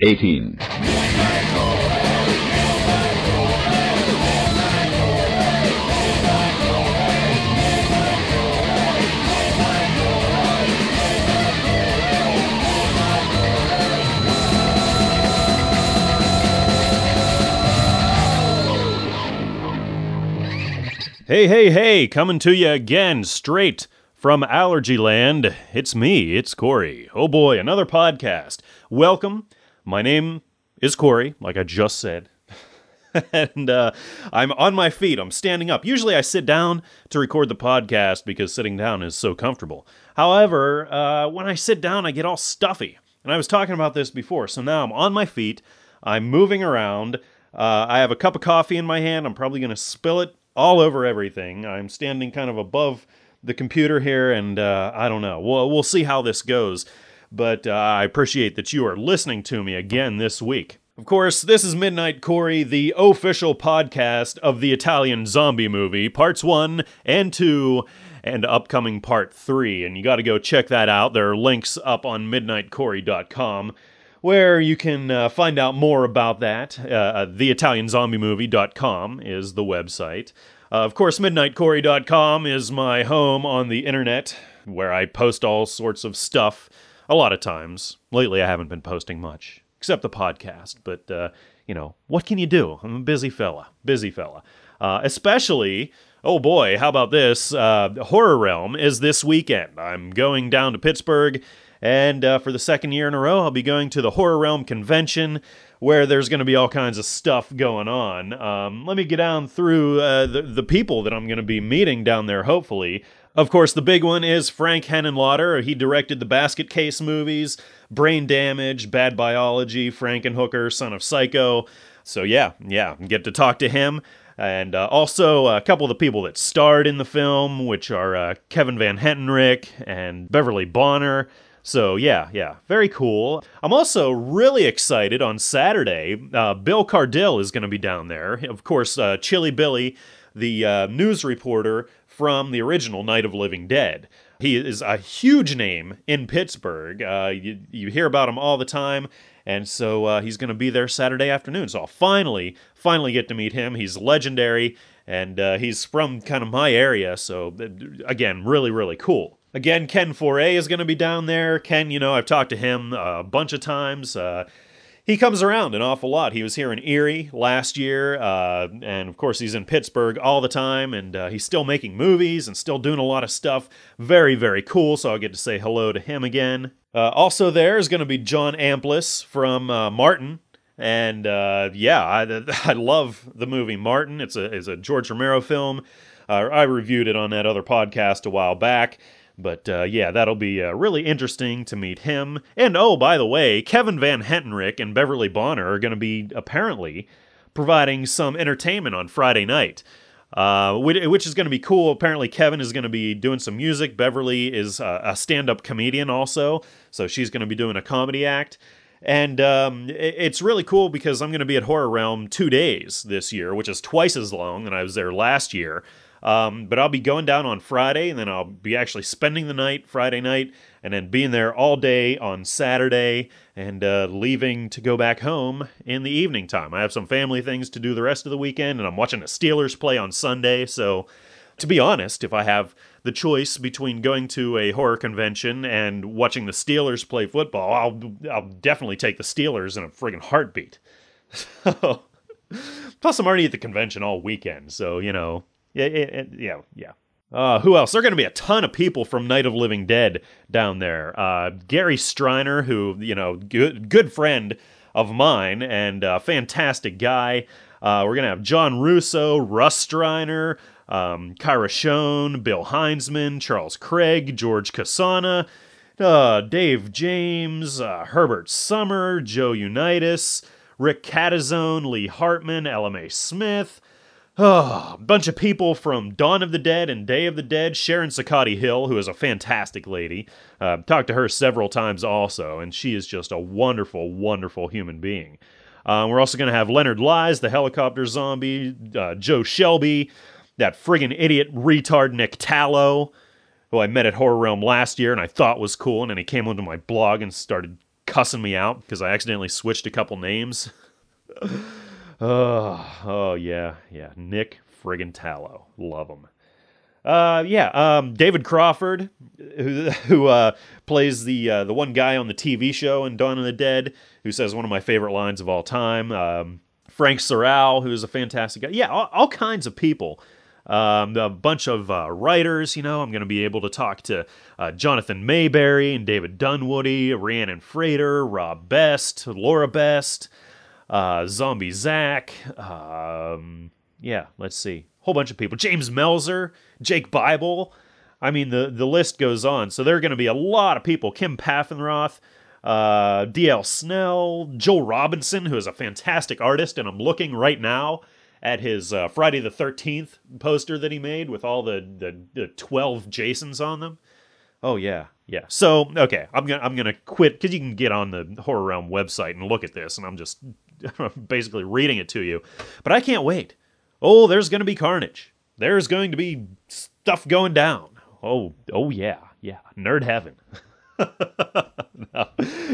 18. Hey, hey, hey, coming to you again, straight from Allergy Land. It's me, it's Corey. Oh boy, another podcast. Welcome. My name is Corey, like I just said. and uh, I'm on my feet. I'm standing up. Usually I sit down to record the podcast because sitting down is so comfortable. However, uh, when I sit down, I get all stuffy. And I was talking about this before. So now I'm on my feet. I'm moving around. Uh, I have a cup of coffee in my hand. I'm probably going to spill it all over everything. I'm standing kind of above the computer here, and uh, I don't know. We'll, we'll see how this goes. But uh, I appreciate that you are listening to me again this week. Of course, this is Midnight Corey, the official podcast of the Italian zombie movie, parts one and two, and upcoming part three. And you got to go check that out. There are links up on midnightcorey.com where you can uh, find out more about that. Uh, TheItalianZombieMovie.com is the website. Uh, of course, MidnightCorey.com is my home on the internet, where I post all sorts of stuff a lot of times. Lately, I haven't been posting much, except the podcast, but, uh, you know, what can you do? I'm a busy fella, busy fella. Uh, especially, oh boy, how about this? Uh, Horror Realm is this weekend. I'm going down to Pittsburgh and uh, for the second year in a row, I'll be going to the Horror Realm Convention, where there's going to be all kinds of stuff going on. Um, let me get down through uh, the, the people that I'm going to be meeting down there, hopefully. Of course, the big one is Frank Henenlotter. He directed the Basket Case movies, Brain Damage, Bad Biology, Frankenhooker, Son of Psycho. So, yeah, yeah, get to talk to him. And uh, also a couple of the people that starred in the film, which are uh, Kevin Van Hentenryck and Beverly Bonner. So yeah, yeah, very cool. I'm also really excited on Saturday. Uh, Bill Cardille is going to be down there. Of course, uh, Chilly Billy, the uh, news reporter from the original Night of Living Dead. He is a huge name in Pittsburgh. Uh, you, you hear about him all the time. And so uh, he's going to be there Saturday afternoon. So I'll finally, finally get to meet him. He's legendary and uh, he's from kind of my area. So, again, really, really cool. Again, Ken Foree is going to be down there. Ken, you know, I've talked to him a bunch of times. Uh, he comes around an awful lot. He was here in Erie last year, uh, and of course, he's in Pittsburgh all the time, and uh, he's still making movies and still doing a lot of stuff. Very, very cool. So I'll get to say hello to him again. Uh, also, there is going to be John Amplas from uh, Martin. And uh, yeah, I, I love the movie Martin. It's a, it's a George Romero film. Uh, I reviewed it on that other podcast a while back. But uh, yeah, that'll be uh, really interesting to meet him. And oh, by the way, Kevin Van Hentenryck and Beverly Bonner are going to be apparently providing some entertainment on Friday night. Uh, which is going to be cool. Apparently, Kevin is going to be doing some music. Beverly is a stand up comedian also, so she's going to be doing a comedy act. And um, it's really cool because I'm going to be at Horror Realm two days this year, which is twice as long than I was there last year. Um, but I'll be going down on Friday, and then I'll be actually spending the night Friday night, and then being there all day on Saturday, and uh, leaving to go back home in the evening time. I have some family things to do the rest of the weekend, and I'm watching the Steelers play on Sunday. So, to be honest, if I have the choice between going to a horror convention and watching the Steelers play football, I'll I'll definitely take the Steelers in a friggin' heartbeat. So, Plus, I'm already at the convention all weekend, so you know yeah, yeah, yeah. Uh, who else? There are going to be a ton of people from Night of Living Dead down there. Uh, Gary Streiner, who you know, good good friend of mine and a fantastic guy. Uh, we're gonna have John Russo, Russ Streiner, um, Kyra Schon, Bill Hinzman, Charles Craig, George Kosana, uh, Dave James, uh, Herbert Summer, Joe Unitas, Rick Catazone, Lee Hartman, LMA Smith, Oh, a bunch of people from Dawn of the Dead and Day of the Dead. Sharon Ceccatti Hill, who is a fantastic lady. Uh, talked to her several times also, and she is just a wonderful, wonderful human being. Uh, we're also going to have Leonard Lies, the helicopter zombie, uh, Joe Shelby, that friggin' idiot retard Nick Tallo, who I met at Horror Realm last year and I thought was cool, and then he came onto my blog and started cussing me out because I accidentally switched a couple names. oh, oh yeah, yeah. Nick friggin' Tallo, love him. Uh, yeah, um, David Crawford, who, who uh, plays the uh, the one guy on the TV show in Dawn of the Dead, who says one of my favorite lines of all time. Um, Frank Sorrell, who's a fantastic guy. Yeah, all, all kinds of people. Um, a bunch of uh, writers, you know. I'm going to be able to talk to uh, Jonathan Maberry and David Dunwoody, Rhiannon Frater, Rob Best, Laura Best, uh, Zombie Zach. Um, yeah, let's see. Whole bunch of people. James Melzer, Jake Bible. I mean, the, the list goes on. So there are going to be a lot of people. Kim Paffenroth, uh, DL Snell, Joel Robinson, who is a fantastic artist, and I'm looking right now at his uh, Friday the 13th poster that he made with all the, the, the 12 Jasons on them. Oh yeah, yeah. So okay, I'm gonna I'm gonna quit because you can get on the Horror Realm website and look at this, and I'm just basically reading it to you. But I can't wait. Oh, there's gonna be carnage. There's going to be stuff going down. Oh, oh yeah, yeah. Nerd heaven. no.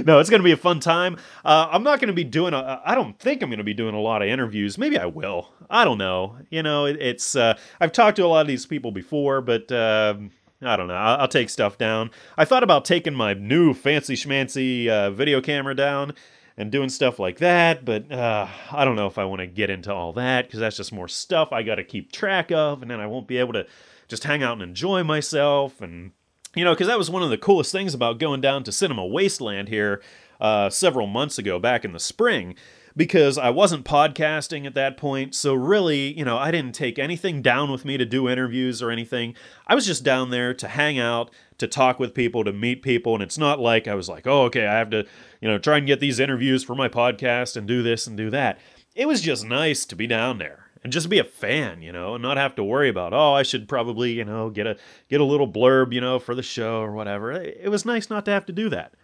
no, it's going to be a fun time. Uh, I'm not going to be doing. A, I don't think I'm going to be doing a lot of interviews. Maybe I will. I don't know. You know, it, it's. Uh, I've talked to a lot of these people before, but. Uh, I don't know. I'll, I'll, take stuff down. I thought about taking my new fancy schmancy uh, video camera down and doing stuff like that, but uh, I don't know if I want to get into all that because that's just more stuff I got to keep track of, and then I won't be able to just hang out and enjoy myself and you know, because that was one of the coolest things about going down to Cinema Wasteland here uh, several months ago, back in the spring, because I wasn't podcasting at that point. So, really, you know, I didn't take anything down with me to do interviews or anything. I was just down there to hang out, to talk with people, to meet people. And it's not like I was like, oh, okay, I have to, you know, try and get these interviews for my podcast and do this and do that. It was just nice to be down there and just be a fan, you know, and not have to worry about, oh, I should probably, you know, get a get a little blurb, you know, for the show or whatever. It was nice not to have to do that.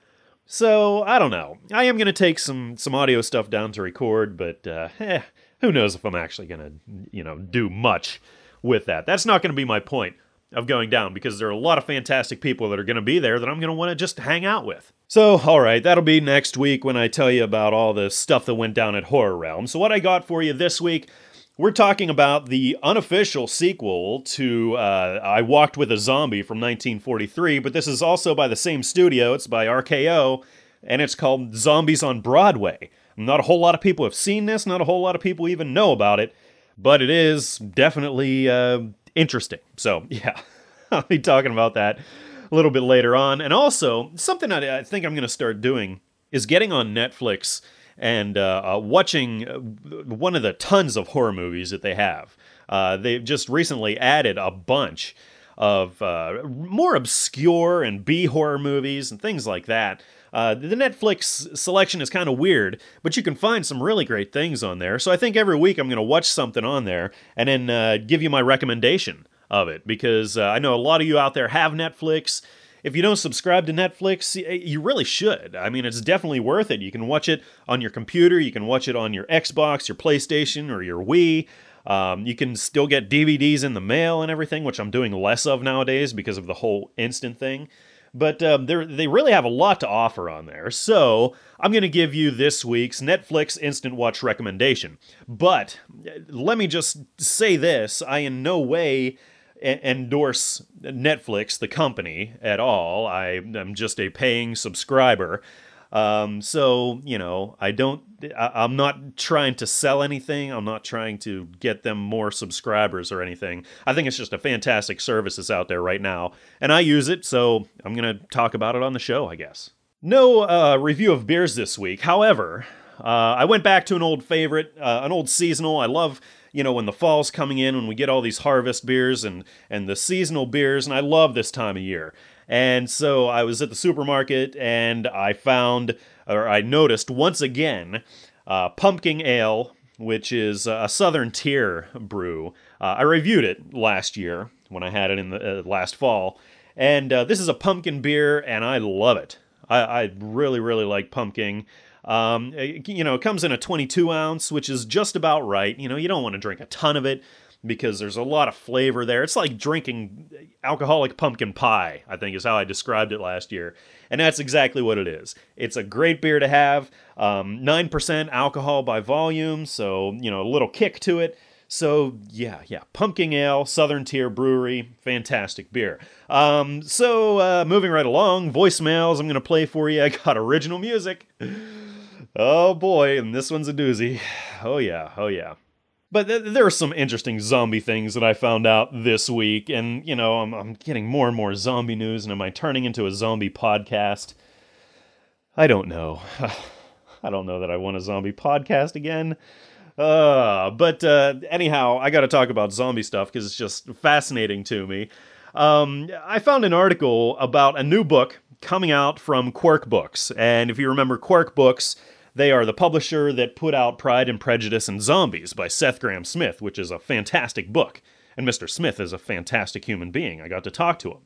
So I don't know. I am going to take some some audio stuff down to record, but uh, eh, who knows if I'm actually going to, you know, do much with that. That's not going to be my point of going down because there are a lot of fantastic people that are going to be there that I'm going to want to just hang out with. So, all right, that'll be next week when I tell you about all the stuff that went down at Horror Realm. So, what I got for you this week we're talking about the unofficial sequel to uh, I Walked with a Zombie from 1943, but this is also by the same studio. It's by RKO, and it's called Zombies on Broadway. Not a whole lot of people have seen this, not a whole lot of people even know about it, but it is definitely uh, interesting. So, yeah, I'll be talking about that a little bit later on. And also, something I, I think I'm going to start doing is getting on Netflix and uh, uh, watching uh, one of the tons of horror movies that they have. Uh, they've just recently added a bunch of uh, more obscure and B horror movies and things like that. Uh, the Netflix selection is kind of weird, but you can find some really great things on there. So I think every week I'm going to watch something on there and then give you my recommendation of it because I know a lot of you out there have Netflix if you don't subscribe to Netflix, you really should. I mean, it's definitely worth it. You can watch it on your computer, you can watch it on your Xbox, your PlayStation, or your Wii. Um, you can still get DVDs in the mail and everything, which I'm doing less of nowadays because of the whole instant thing. But um, they really have a lot to offer on there. So I'm going to give you this week's Netflix Instant Watch recommendation. But uh, let me just say this I in no way endorse Netflix, the company, at all. I am just a paying subscriber. Um, so you know, I don't. I, am not trying to sell anything. I'm not trying to get them more subscribers or anything. I think it's just a fantastic service that's out there right now, and I use it. So I'm gonna talk about it on the show, I guess. No uh, review of beers this week. However, uh, I went back to an old favorite, uh, an old seasonal. I love you know, when the fall's coming in, when we get all these harvest beers and and the seasonal beers, and I love this time of year. And so I was at the supermarket and I found, or I noticed once again, uh, pumpkin ale, which is a Southern Tier brew. Uh, I reviewed it last year when I had it in the uh, last fall, and uh, this is a pumpkin beer, and I love it. I, I really, really like pumpkin. Um, you know, it comes in a 22 ounce, which is just about right. You know, you don't want to drink a ton of it. because there's a lot of flavor there. It's like drinking alcoholic pumpkin pie, I think is how I described it last year. And that's exactly what it is. It's a great beer to have. Um, 9% alcohol by volume, so, you know, a little kick to it. So yeah, yeah, Pumpkin Ale, Southern Tier Brewery, fantastic beer. Um, so uh, moving right along, voicemails. I'm gonna play for you. I got original music. Oh boy, and this one's a doozy. Oh yeah, oh yeah. But th- there are some interesting zombie things that I found out this week, and you know, I'm, I'm getting more and more zombie news, and am I turning into a zombie podcast? I don't know. I don't know that I want a zombie podcast again. Uh, but uh, anyhow, I got to talk about zombie stuff because it's just fascinating to me. Um, I found an article about a new book coming out from Quirk Books, and if you remember Quirk Books, they are the publisher that put out Pride and Prejudice and Zombies by Seth Grahame-Smith, which is a fantastic book. And Mr. Smith is a fantastic human being. I got to talk to him.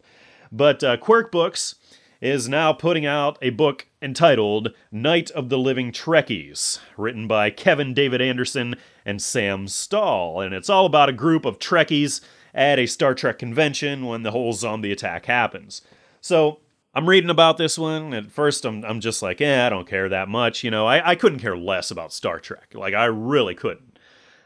But uh, Quirk Books is now putting out a book entitled Night of the Living Trekkies, written by Kevin David Anderson and Sam Stall. And it's all about a group of Trekkies at a Star Trek convention when the whole zombie attack happens. So I'm reading about this one. At first, I'm, I'm just like, eh, I don't care that much. You know, I, I couldn't care less about Star Trek. Like, I really couldn't.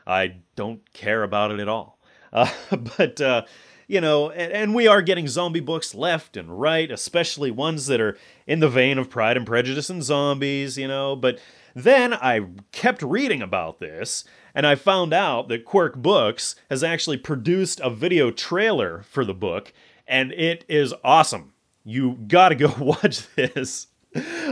I don't care about it at all. Uh, but, uh, you know, and, and, we are getting zombie books left and right, especially ones that are in the vein of Pride and Prejudice and zombies, you know. But then I kept reading about this, and I found out that Quirk Books has actually produced a video trailer for the book, and it is awesome. You gotta go watch this.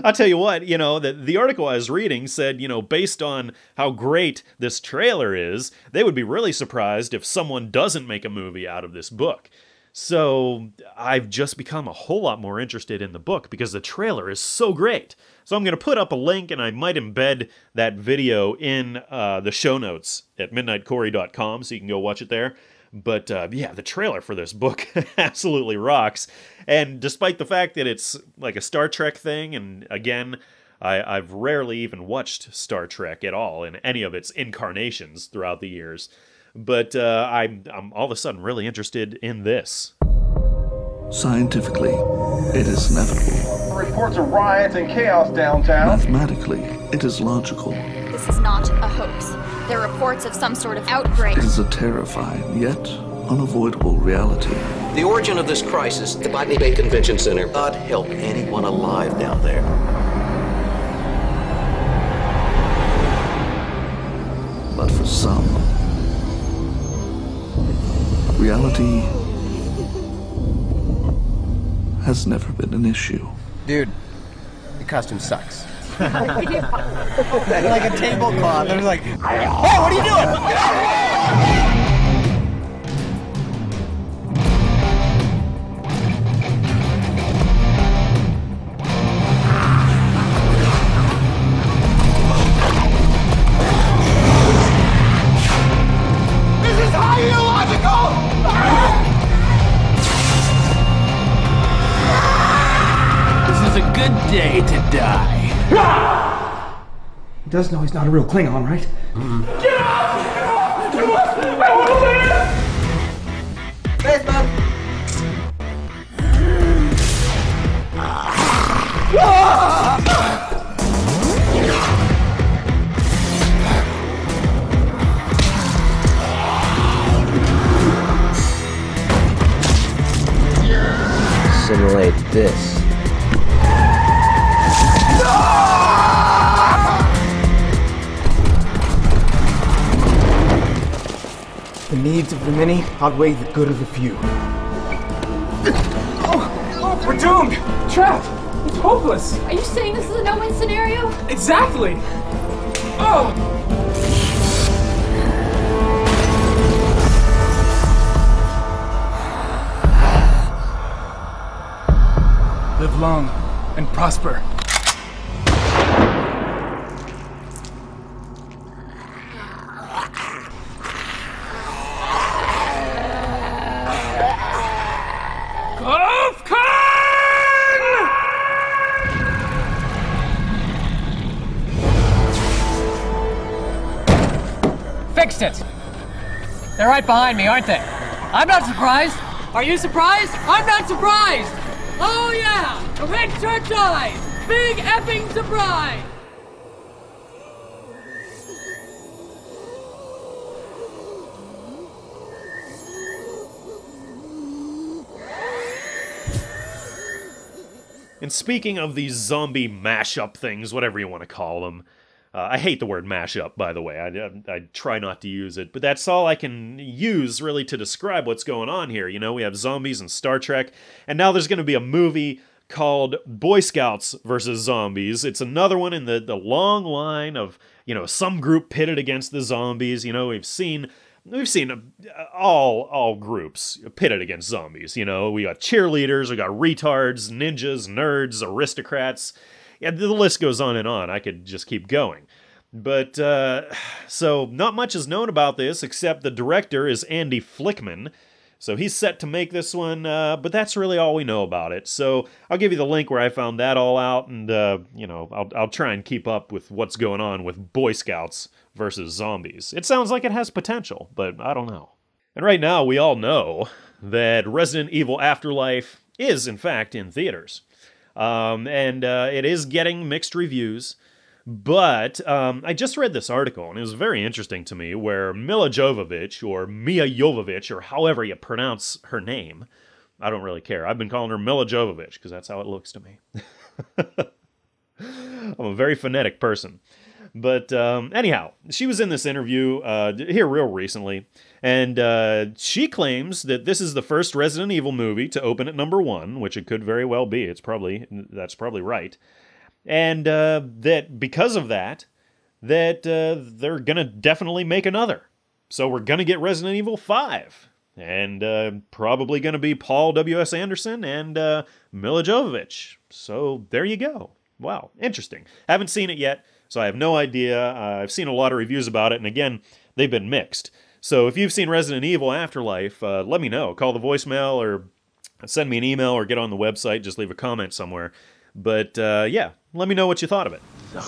I'll tell you what, you know, the, the article I was reading said, you know, based on how great this trailer is, they would be really surprised if someone doesn't make a movie out of this book. So I've just become a whole lot more interested in the book because the trailer is so great. So I'm going to put up a link and I might embed that video in uh, the show notes at midnightcorey.com so you can go watch it there. But uh, yeah, the trailer for this book absolutely rocks. And despite the fact that it's like a Star Trek thing, and again, I, have rarely even watched Star Trek at all in any of its incarnations throughout the years. But uh, I'm, I'm all of a sudden really interested in this. Scientifically, it is inevitable. Reports of riots and chaos downtown. Mathematically, it is logical. This is not a hoax. There are reports of some sort of outbreak. It is a terrifying, yet unavoidable reality. The origin of this crisis, the Botany Bay Convention Center. God help anyone alive down there. But for some, reality has never been an issue. Dude, the costume sucks. like a tablecloth. They're like, hey, what are you doing? Does know he's not a real Klingon, right? Mm-hmm. Get out! I want to live! Simulate this. Needs of the many outweigh the good of the few. Oh, oh, we're doomed! Trapped! It's hopeless! Are you saying this is a no-win scenario? Exactly! Oh! Live long and prosper. Right behind me, aren't they? I'm not surprised. Are you surprised? I'm not surprised. Oh yeah, red shirt dies. Big effing surprise. And speaking of these zombie mashup things, whatever you want to call them, uh, I hate the word mashup, by the way. I, I, I, try not to use it, but that's all I can use really to describe what's going on here. You know, we have zombies and Star Trek, and now there's going to be a movie called Boy Scouts versus Zombies. It's another one in the, the long line of, you know, some group pitted against the zombies. You know, we've seen we've seen uh, all all groups pitted against zombies. You know, we got cheerleaders, we got retards, ninjas, nerds, aristocrats. Yeah, the list goes on and on. I could just keep going. But uh, so not much is known about this except the director is Andy Fickman. So he's set to make this one, uh, but that's really all we know about it. So I'll give you the link where I found that all out, and uh, you know I'll I'll try and keep up with what's going on with Boy Scouts versus zombies. It sounds like it has potential, but I don't know. And right now, we all know that Resident Evil Afterlife is, in fact, in theaters. Um, and uh, it is getting mixed reviews. But um, I just read this article, and it was very interesting to me, where Milla Jovovich, or Mia Jovovich, or however you pronounce her name, I don't really care. I've been calling her Milla Jovovich because that's how it looks to me. I'm a very phonetic person. But um, anyhow, she was in this interview uh, here real recently, and uh, she claims that this is the first Resident Evil movie to open at number one, which it could very well be. It's probably that's probably right, and uh, that because of that, that uh, they're gonna definitely make another. So we're gonna get Resident Evil Five, and uh, probably gonna be Paul W S Anderson and uh, Milla Jovovich. So there you go. Wow, interesting. Haven't seen it yet. So I have no idea. Uh, I've seen a lot of reviews about it, and again, they've been mixed. So if you've seen Resident Evil Afterlife, uh, let me know. Call the voicemail or send me an email or get on the website. Just leave a comment somewhere. But uh, yeah, let me know what you thought of it. They're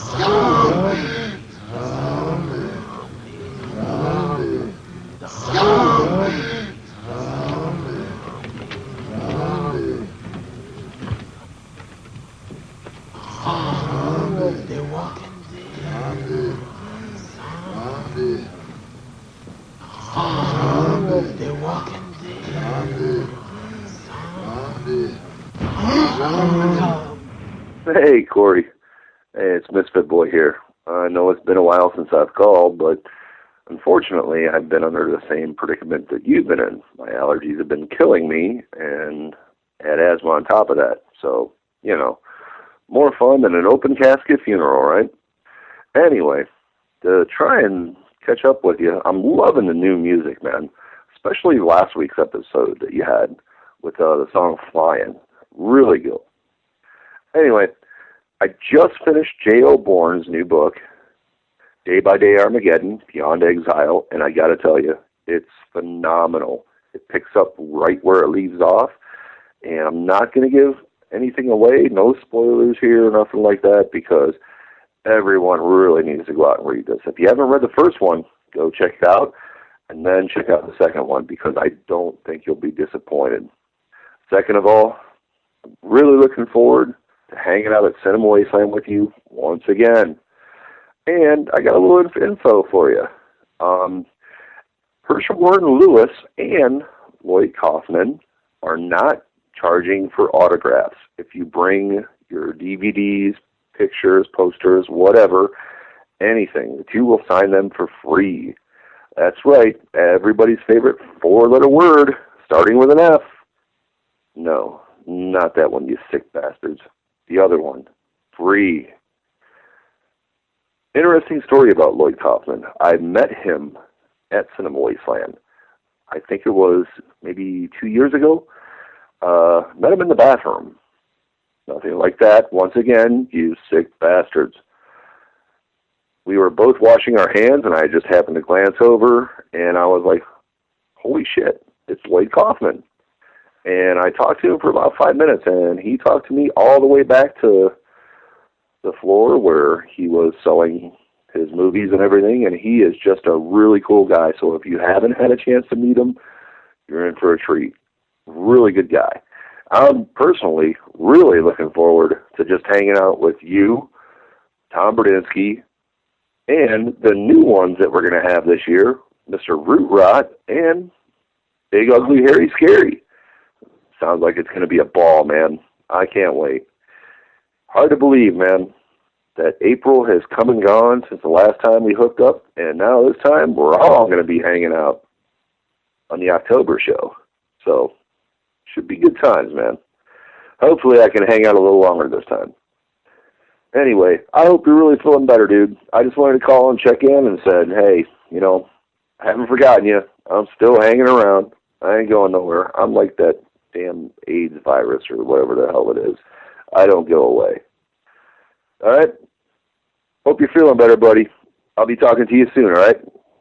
Hey, Corey. Hey, it's Misfit Boy here. I know it's been a while since I've called, but unfortunately, I've been under the same predicament that you've been in. My allergies have been killing me, and had asthma on top of that. So, you know, more fun than an open casket funeral, right? Anyway, to try and catch up with you, I'm loving the new music, man especially last week's episode that you had with uh, the song Flying. Really good. Anyway, I just finished J.L. Bourne's new book, Day by Day Armageddon, Beyond Exile, and I got to tell you, it's phenomenal. It picks up right where it leaves off, and I'm not going to give anything away, no spoilers here, nothing like that, because everyone really needs to go out and read this. If you haven't read the first one, go check it out and then check out the second one because I don't think you'll be disappointed. Second of all, I'm really looking forward hanging out at Cinema Wasteland with you once again. And I got a little info for you. Um, Herschell Gordon Lewis and Lloyd Kaufman are not charging for autographs. If you bring your DVDs, pictures, posters, whatever, anything, the two will sign them for free. That's right, everybody's favorite four letter word, starting with an F. No, not that one, you sick bastards. The other one, free. Interesting story about Lloyd Kaufman. I met him at Cinema Wasteland. I think it was maybe two years ago. Uh, met him in the bathroom. Nothing like that. Once again, you sick bastards we were both washing our hands, and I just happened to glance over, and I was like, "Holy shit, it's Lloyd Kaufman!" And I talked to him for about five minutes, and he talked to me all the way back to the floor where he was selling his movies and everything, and he is just a really cool guy. So if you haven't had a chance to meet him, you're in for a treat. Really good guy. I'm personally really looking forward to just hanging out with you, Tom Berdinsky, and the new ones that we're going to have this year, Mr. Root Rot and Big Ugly Harry Scary. Sounds like it's going to be a ball, man. I can't wait. Hard to believe, man, that April has come and gone since the last time we hooked up, and now this time we're all going to be hanging out on the October show. So, should be good times, man. Hopefully, I can hang out a little longer this time. Anyway, I hope you're really feeling better, dude. I just wanted to call and check in and said, hey, you know, I haven't forgotten you. I'm still hanging around. I ain't going nowhere. I'm like that damn AIDS virus or whatever the hell it is. I don't go away. All right? Hope you're feeling better, buddy. I'll be talking to you soon, all right?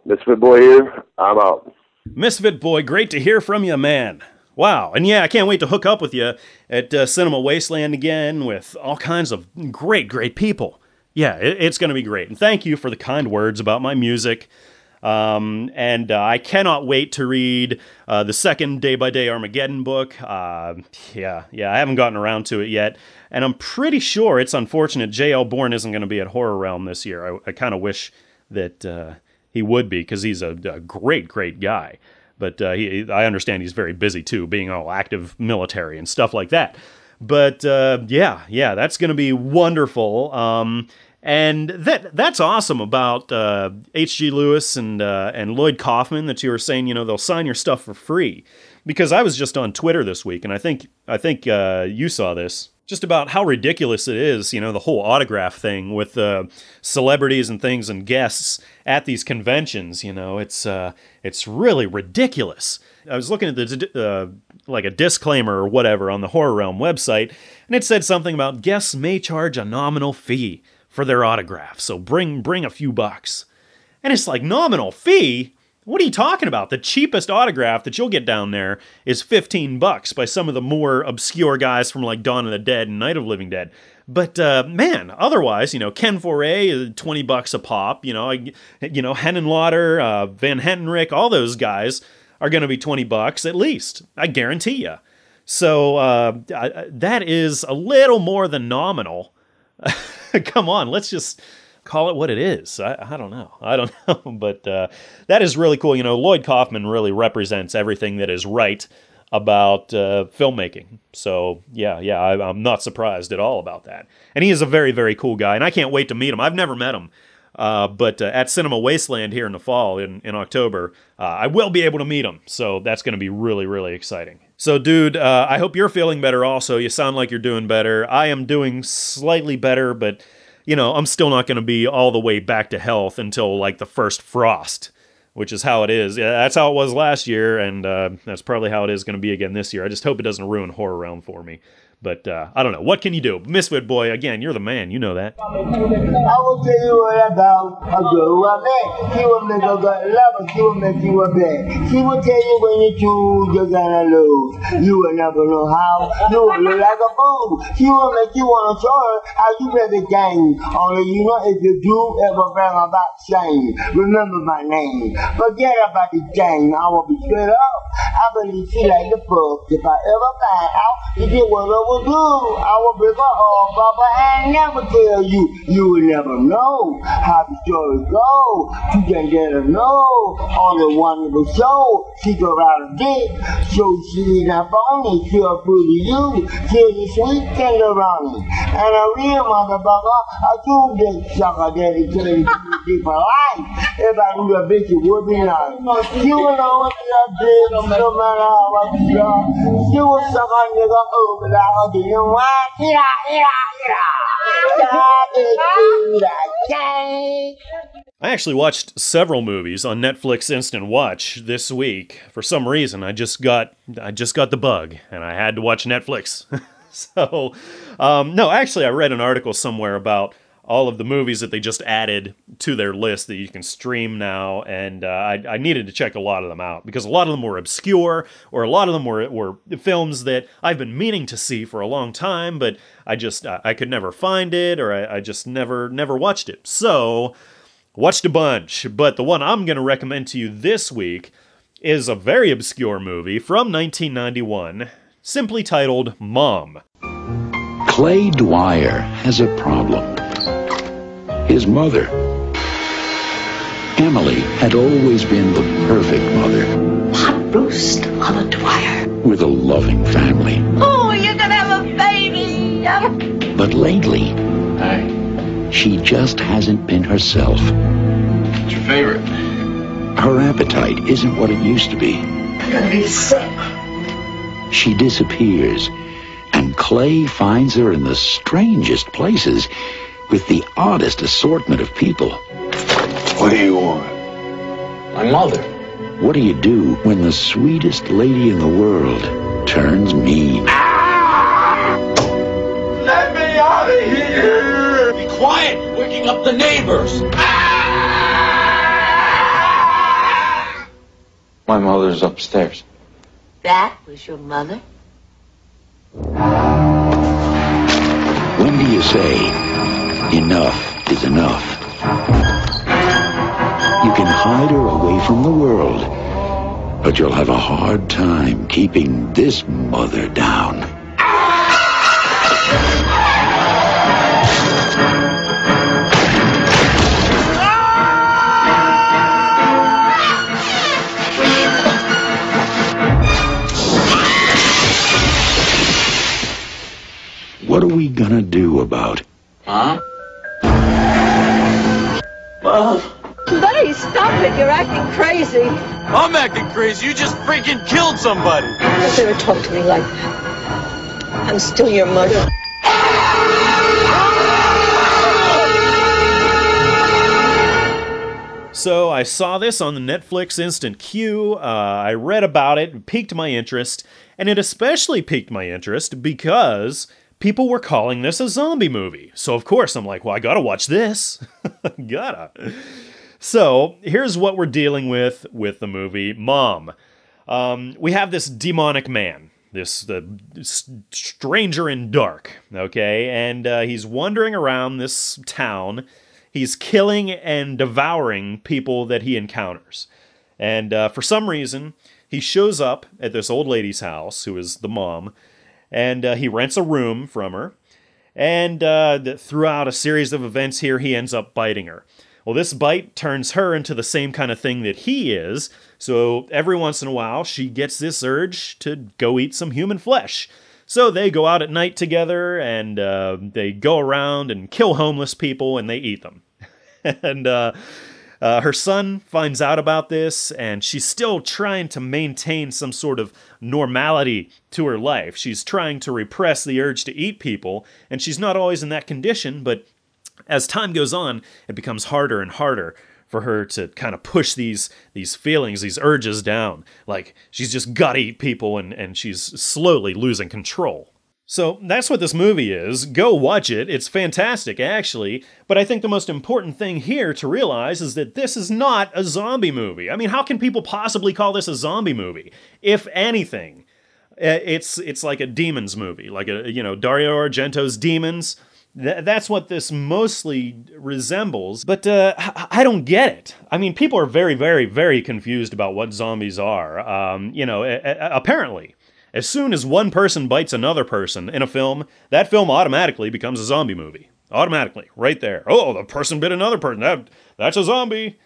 Misfit Boy here. I'm out. Misfit Boy, great to hear from you, man. Wow. And yeah, I can't wait to hook up with you at uh, Cinema Wasteland again with all kinds of great, great people. Yeah, it, it's going to be great. And thank you for the kind words about my music. Um, and uh, I cannot wait to read uh, the second Day by Day Armageddon book. Uh, yeah, yeah, I haven't gotten around to it yet. And I'm pretty sure it's unfortunate J.L. Bourne isn't going to be at Horror Realm this year. I, I kind of wish that uh, he would be because he's a, a, great, great guy. But uh, he, I understand he's very busy too, being all active military and stuff like that. But uh, yeah, yeah, that's going to be wonderful. Um, and that that's awesome about uh, H.G. Lewis and uh, and Lloyd Kaufman that you were saying. You know, they'll sign your stuff for free. Because I was just on Twitter this week, and I think I think uh, you saw this just about how ridiculous it is. You know, the whole autograph thing with uh, celebrities and things and guests at these conventions. You know, it's uh, it's really ridiculous. I was looking at the uh, like a disclaimer or whatever on the Horror Realm website, and it said something about guests may charge a nominal fee for their autograph. So bring bring a few bucks. And it's like nominal fee? What are you talking about? The cheapest autograph that you'll get down there is 15 bucks by some of the more obscure guys from like Dawn of the Dead and Night of Living Dead. But uh, man, otherwise, you know, Ken Foree, uh, 20 bucks a pop, you know, you know, Henenlotter, uh, Van Hentenryck, all those guys are going to be 20 bucks at least. I guarantee you. So uh, that is a little more than nominal. Come on, let's just call it what it is. I, I don't know. I don't know. But uh, that is really cool. You know, Lloyd Kaufman really represents everything that is right about uh, filmmaking. So, yeah, yeah, I, am not surprised at all about that. And he is a very, very cool guy. And I can't wait to meet him. I've never met him. Uh, but uh, at Cinema Wasteland here in the fall, in, in October, uh, I will be able to meet him. So that's going to be really, really exciting. So, dude, uh, I hope you're feeling better also. You sound like you're doing better. I am doing slightly better, but, you know, I'm still not going to be all the way back to health until like the first frost, which is how it is. Yeah, that's how it was last year, and uh, that's probably how it is going to be again this year. I just hope it doesn't ruin Horror Realm for me. But uh, I don't know. What can you do? Misfit Boy, again, you're the man. You know that. I will tell you what about a I met. She will make a good lover. She will make you a bed. She will tell you when you choose you're gonna lose. You will never know how. You will look like a fool. She will make you wanna show her how you really gang. Only you know if you do ever bring about shame. Remember my name. Forget about the gang. I will be straight up. I believe she like the fuck. If I ever find out, you did whatever will do. I will break a heart, Papa, and never tell you. You will never know how the story goes. You can get to know on the wonderful show. She go out a dick, so she's not phony. She'll prove to you. She's a sweet tenderoni. And a real motherfucker, a true dick sucker dedicated to for life. If I do a bitch, it would be nice. You will always be a bitch, no matter how much you are. You will suck a nigga over I actually watched several movies on Netflix Instant Watch this week. For some reason, I just got I just got the bug, and I had to watch Netflix. so, um, no, actually, I read an article somewhere about all of the movies that they just added to their list that you can stream now, and uh, I, I, needed to check a lot of them out because a lot of them were obscure, or a lot of them were were films that I've been meaning to see for a long time, but I just I could never find it, or I, I just never never watched it. So Watched a bunch, but the one I'm going to recommend to you this week is a very obscure movie from 1991, simply titled Mom. Clay Dwyer has a problem. His mother, Emily, had always been the perfect mother. Hot roast on a Dwyer. With a loving family. Oh, you're gonna have a baby! But lately, Hi. she just hasn't been herself. What's your favorite? Her appetite isn't what it used to be. You're gonna be sick. She disappears, and Clay finds her in the strangest places with the oddest assortment of people. What do you want? My mother. What do you do when the sweetest lady in the world turns mean? Ah! Let me out of here! Be quiet! Waking up the neighbors! Ah! My mother's upstairs. That was your mother? When do you say enough is enough? You can hide her away from the world, but you'll have a hard time keeping this mother down. What are we gonna do about? Huh? Mom. Buddy, stop it. You're acting crazy. I'm acting crazy. You just freaking killed somebody. Don't ever talk to me like that. I'm still your mother. So I saw this on the Netflix Instant Queue. Uh, I read about it, it piqued my interest, and it especially piqued my interest because people were calling this a zombie movie. So of course I'm like, well, I gotta watch this. gotta. So here's what we're dealing with with the movie Mom. Um, we have this demonic man, this the stranger in dark, okay, and uh, he's wandering around this town. He's killing and devouring people that he encounters, and uh, for some reason he shows up at this old lady's house, who is the mom, and uh, he rents a room from her. And uh, throughout a series of events here, he ends up biting her. Well, this bite turns her into the same kind of thing that he is. So every once in a while, she gets this urge to go eat some human flesh. So they go out at night together and uh, they go around and kill homeless people and they eat them. and uh, uh, her son finds out about this and she's still trying to maintain some sort of normality to her life. She's trying to repress the urge to eat people and she's not always in that condition, but as time goes on, it becomes harder and harder for her to kind of push these these feelings, these urges down. Like she's just gotta eat people and, and she's slowly losing control. So that's what this movie is. Go watch it. It's fantastic, actually. But I think the most important thing here to realize is that this is not a zombie movie. I mean, how can people possibly call this a zombie movie? If anything, it's it's like a demons movie, like a you know Dario Argento's Demons. Th- that's what this mostly resembles, but uh, I don't get it. I mean, people are very, very, very confused about what zombies are. Um, you know, apparently, as soon as one person bites another person in a film, that film automatically becomes a zombie movie. Automatically, right there. Oh, the person bit another person. That that's a zombie.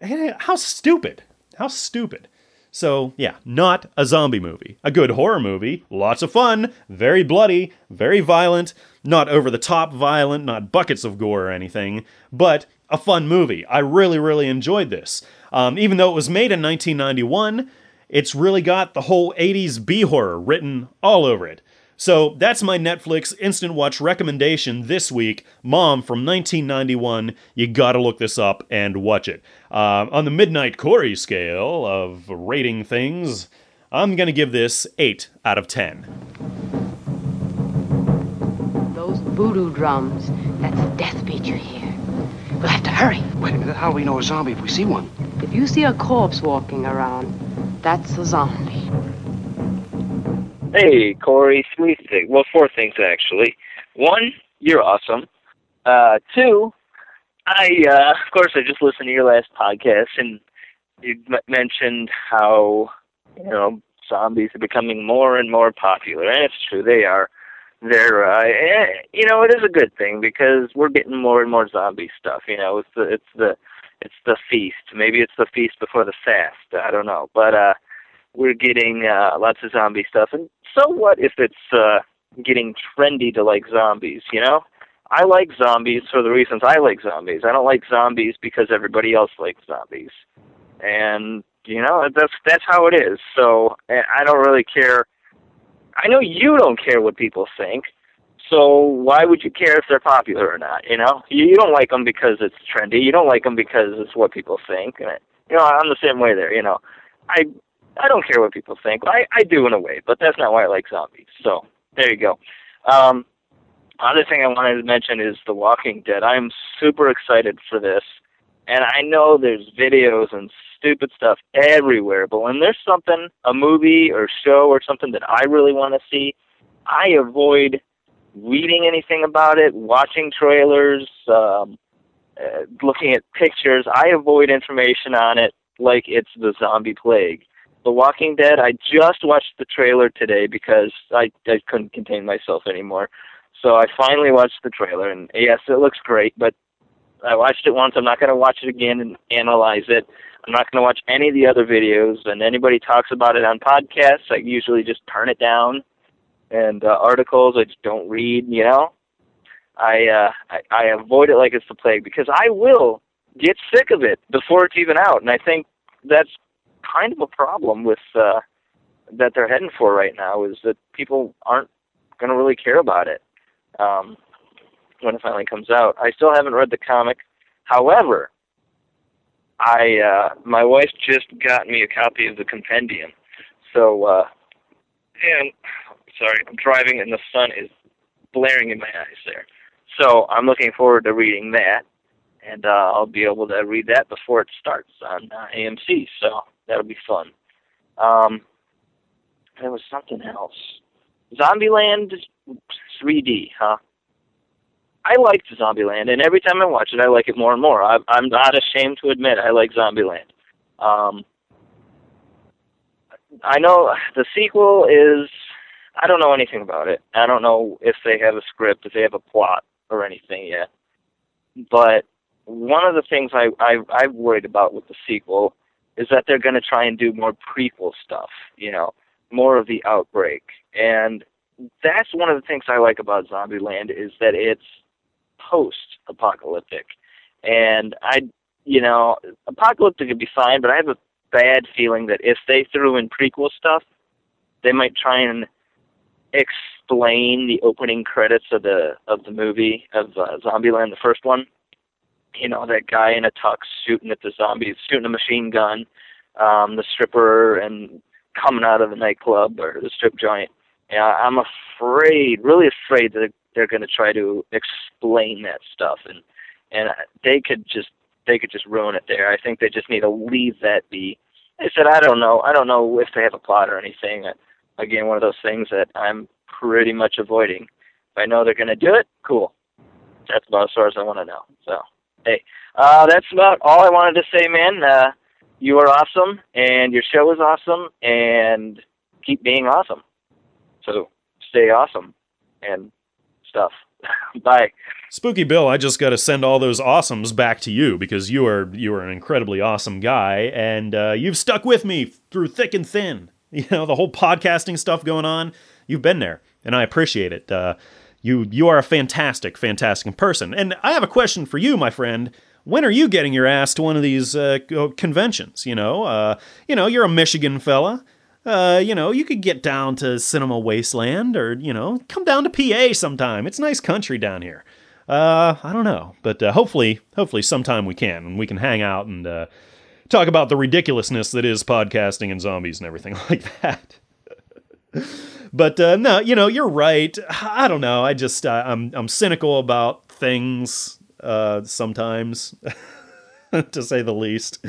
How stupid! How stupid. So, yeah, not a zombie movie. A good horror movie, lots of fun, very bloody, very violent, not over the top violent, not buckets of gore or anything, but a fun movie. I really, really enjoyed this. Um, even though it was made in 1991, it's really got the whole 80s B horror written all over it. So that's my Netflix instant watch recommendation this week. Mom from 1991. You gotta look this up and watch it. Uh, on the Midnight Corey scale of rating things, I'm gonna give this 8 out of 10. Those voodoo drums, that's a death beat you hear. We'll have to hurry. Wait a minute, how do we know a zombie if we see one? If you see a corpse walking around, that's a zombie. Hey, Corey, three things. Well, four things actually. One, you're awesome. Uh, two, I, uh, of course, I just listened to your last podcast, and you m- mentioned how you know zombies are becoming more and more popular, and it's true they are. They're, uh, eh, you know, it is a good thing because we're getting more and more zombie stuff. You know, it's the, it's the, it's the feast. Maybe it's the feast before the fast. I don't know, but uh, we're getting uh, lots of zombie stuff. And so what if it's uh, getting trendy to like zombies? You know, I like zombies for the reasons I like zombies. I don't like zombies because everybody else likes zombies. And you know, that's that's how it is. So I don't really care. I know you don't care what people think. So why would you care if they're popular or not? You know, you, you don't like them because it's trendy. You don't like them because it's what people think. And you know, I'm the same way there. You know, I I don't care what people think. I I do in a way, but that's not why I like zombies. So there you go. Um, other thing I wanted to mention is The Walking Dead. I'm super excited for this, and I know there's videos and stupid stuff everywhere. But when there's something, a movie or show or something that I really want to see, I avoid reading anything about it, watching trailers, um, uh, looking at pictures. I avoid information on it like it's the zombie plague. The Walking Dead, I just watched the trailer today because I, I couldn't contain myself anymore. So I finally watched the trailer, and yes, it looks great, but I watched it once. I'm not going to watch it again and analyze it. I'm not going to watch any of the other videos, and anybody talks about it on podcasts, I usually just turn it down. And uh, articles, I just don't read. You know, I, uh, I I avoid it like it's the plague because I will get sick of it before it's even out, and I think that's kind of a problem with uh, that they're heading for right now. Is that people aren't going to really care about it um, when it finally comes out. I still haven't read the comic. However, I uh my wife just got me a copy of the compendium. So uh and sorry, I'm driving and the sun is blaring in my eyes there. So I'm looking forward to reading that and uh I'll be able to read that before it starts on uh, AMC. So that'll be fun. Um there was something else. Zombieland 3D, huh? I liked Zombieland, and every time I watch it, I like it more and more. I, I'm not ashamed to admit I like Zombieland. Um, I know the sequel is. I don't know anything about it. I don't know if they have a script, if they have a plot or anything yet. But one of the things I, I I've worried about with the sequel is that they're going to try and do more prequel stuff. You know, more of the outbreak, and that's one of the things I like about Zombieland is that it's post apocalyptic. And I, you know, apocalyptic would be fine, but I have a bad feeling that if they threw in prequel stuff, they might try and explain the opening credits of the of the movie of uh, Zombieland, the first one. You know, that guy in a tux shooting at the zombies, shooting a machine gun, um, the stripper, and coming out of the nightclub or the strip joint. Yeah, I'm afraid, really afraid that they're going to try to explain that stuff, and and they could just they could just ruin it there. I think they just need to leave that be. I said I don't know. I don't know if they have a plot or anything. Again, one of those things that I'm pretty much avoiding. If I know they're going to do it, cool. That's about as far as I want to know. So, hey, uh, that's about all I wanted to say, man. Uh, you are awesome, and your show is awesome, and keep being awesome. So, stay awesome, and stuff. Bye. Spooky Bill, I just got to send all those awesomes back to you because you are you are an incredibly awesome guy, and uh, you've stuck with me through thick and thin. You know the whole podcasting stuff going on. You've been there, and I appreciate it. Uh, you you are a fantastic, fantastic person. And I have a question for you, my friend. When are you getting your ass to one of these uh, conventions? You know, uh, you know, you're a Michigan fella uh, you know, you could get down to Cinema Wasteland or, you know, come down to PA sometime. It's nice country down here. Uh, I don't know, but uh, hopefully, hopefully sometime we can and we can hang out and uh, talk about the ridiculousness that is podcasting and zombies and everything like that. but uh, no, you know, you're right. I don't know. I just uh, I'm I'm cynical about things uh, sometimes, to say the least.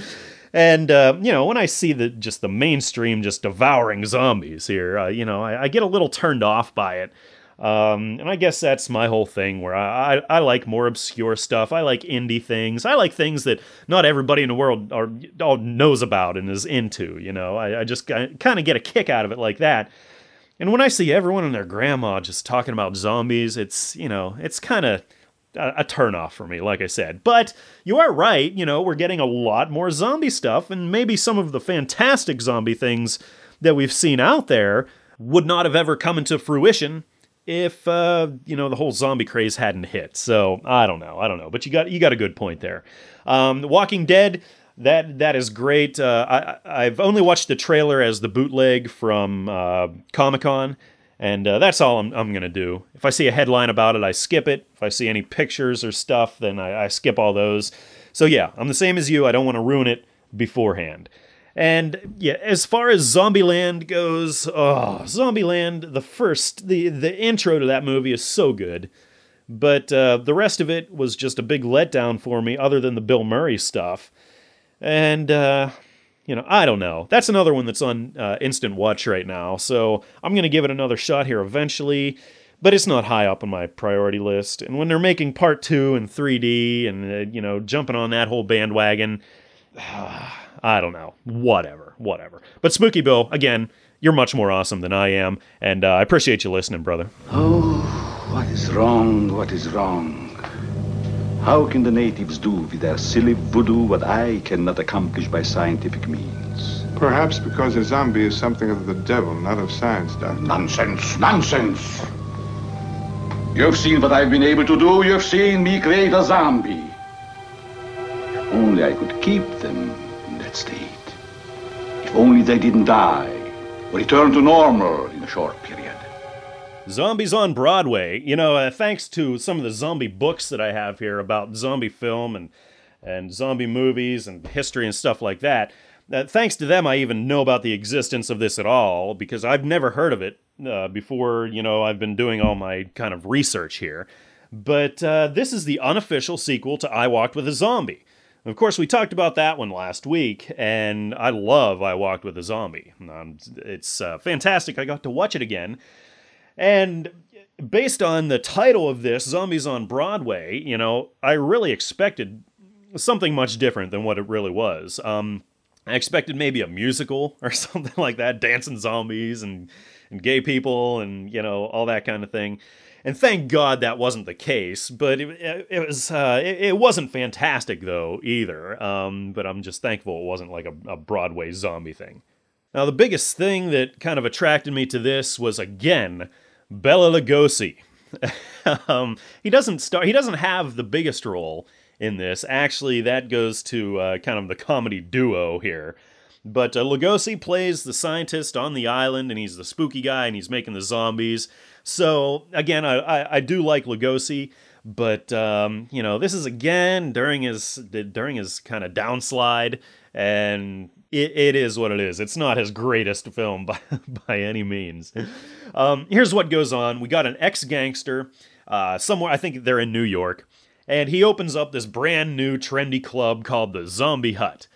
And uh, you know, when I see the just the mainstream just devouring zombies here, uh, you know, I, I, get a little turned off by it. Um, and I guess that's my whole thing where I, I, I, like more obscure stuff. I like indie things. I like things that not everybody in the world are, all knows about and is into, you know. I, I just kind of get a kick out of it like that. And when I see everyone and their grandma just talking about zombies, it's, you know, it's kind of a, a turnoff for me, like I said. But you are right, you know, we're getting a lot more zombie stuff, and maybe some of the fantastic zombie things that we've seen out there would not have ever come into fruition if uh, you know the whole zombie craze hadn't hit. So I don't know, I don't know, but you got you got a good point there. Um, Walking Dead, that that is great. Uh, I I've only watched the trailer as the bootleg from uh, Comic Con, and uh, that's all I'm I'm gonna do. If I see a headline about it, I skip it. If I see any pictures or stuff, then I, I skip all those. So yeah, I'm the same as you. I don't want to ruin it beforehand. And yeah, as far as Zombieland goes, oh, Zombieland, the first, the the intro to that movie is so good, but uh, the rest of it was just a big letdown for me, other than the Bill Murray stuff. And uh, you know, I don't know. That's another one that's on uh, instant watch right now, so I'm gonna give it another shot here eventually. But it's not high up on my priority list. And when they're making part two in 3D and uh, you know jumping on that whole bandwagon. I don't know. Whatever, whatever. But Spooky Bill, again, you're much more awesome than I am, and uh, I appreciate you listening, brother. Oh, what is wrong? What is wrong? How can the natives do with their silly voodoo what I cannot accomplish by scientific means? Perhaps because a zombie is something of the devil, not of science, Doctor. Nonsense, nonsense. You've seen what I've been able to do. You've seen me create a zombie. If only I could keep them state. If only they didn't die or return to normal in a short period. Zombies on Broadway. You know, uh, thanks to some of the zombie books that I have here about zombie film and and zombie movies and history and stuff like that. Uh, thanks to them, I even know about the existence of this at all because I've never heard of it uh, before. You know, I've been doing all my kind of research here. But uh, this is the unofficial sequel to I Walked with a Zombie. Of course, we talked about that one last week, and I love I Walked with a Zombie. Um, it's uh, fantastic. I got to watch it again. And based on the title of this, Zombies on Broadway, you know, I really expected something much different than what it really was. Um, I expected maybe a musical or something like that, dancing zombies and, and gay people and, you know, all that kind of thing and thank God that wasn't the case. But it, it was uh, it, it, wasn't fantastic though either. Um, but I'm just thankful it wasn't like a, a Broadway zombie thing. Now the biggest thing that kind of attracted me to this was again Bela Lugosi. um, he doesn't start. He doesn't have the biggest role in this. Actually, that goes to uh, kind of the comedy duo here. But uh, Lugosi plays the scientist on the island, and he's the spooky guy, and he's making the zombies. So again, I, I, I do like Lugosi, but um, you know this is again during his during his kind of downslide, and it, it is what it is. It's not his greatest film by by any means. Um, here's what goes on: we got an ex gangster uh, somewhere. I think they're in New York, and he opens up this brand new trendy club called the Zombie Hut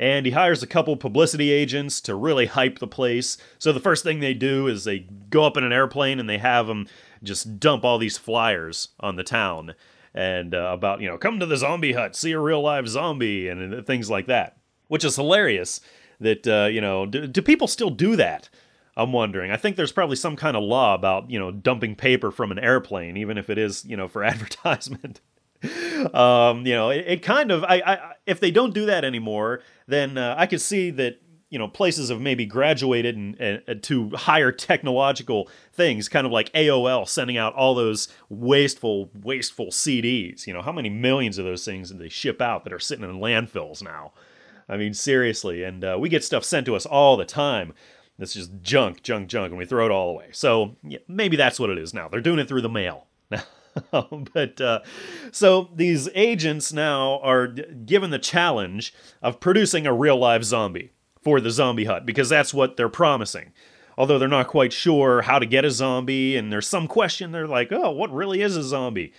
and he hires a couple publicity agents to really hype the place. So the first thing they do is they go up in an airplane and they have them just dump all these flyers on the town and uh, about you know come to the zombie hut, see a real live zombie, and, things like that, which is hilarious. That uh, you know, do, do people still do that? I'm wondering. I think there's probably some kind of law about you know dumping paper from an airplane, even if it is you know for advertisement um, you know, it, it kind of I, I if they don't do that anymore, then uh, I could see that you know places have maybe graduated and, to higher technological things kind of like aol sending out all those wasteful wasteful cds you know how many millions of those things did they ship out that are sitting in landfills now? I mean seriously and uh, we get stuff sent to us all the time that's just junk junk junk and we throw it all away. So yeah, maybe that's what it is now. They're doing it through the mail but uh, so these agents now are given the challenge of producing a real live zombie for the zombie hut because that's what they're promising. Although they're not quite sure how to get a zombie, and there's some question, they're like, oh, what really is a zombie?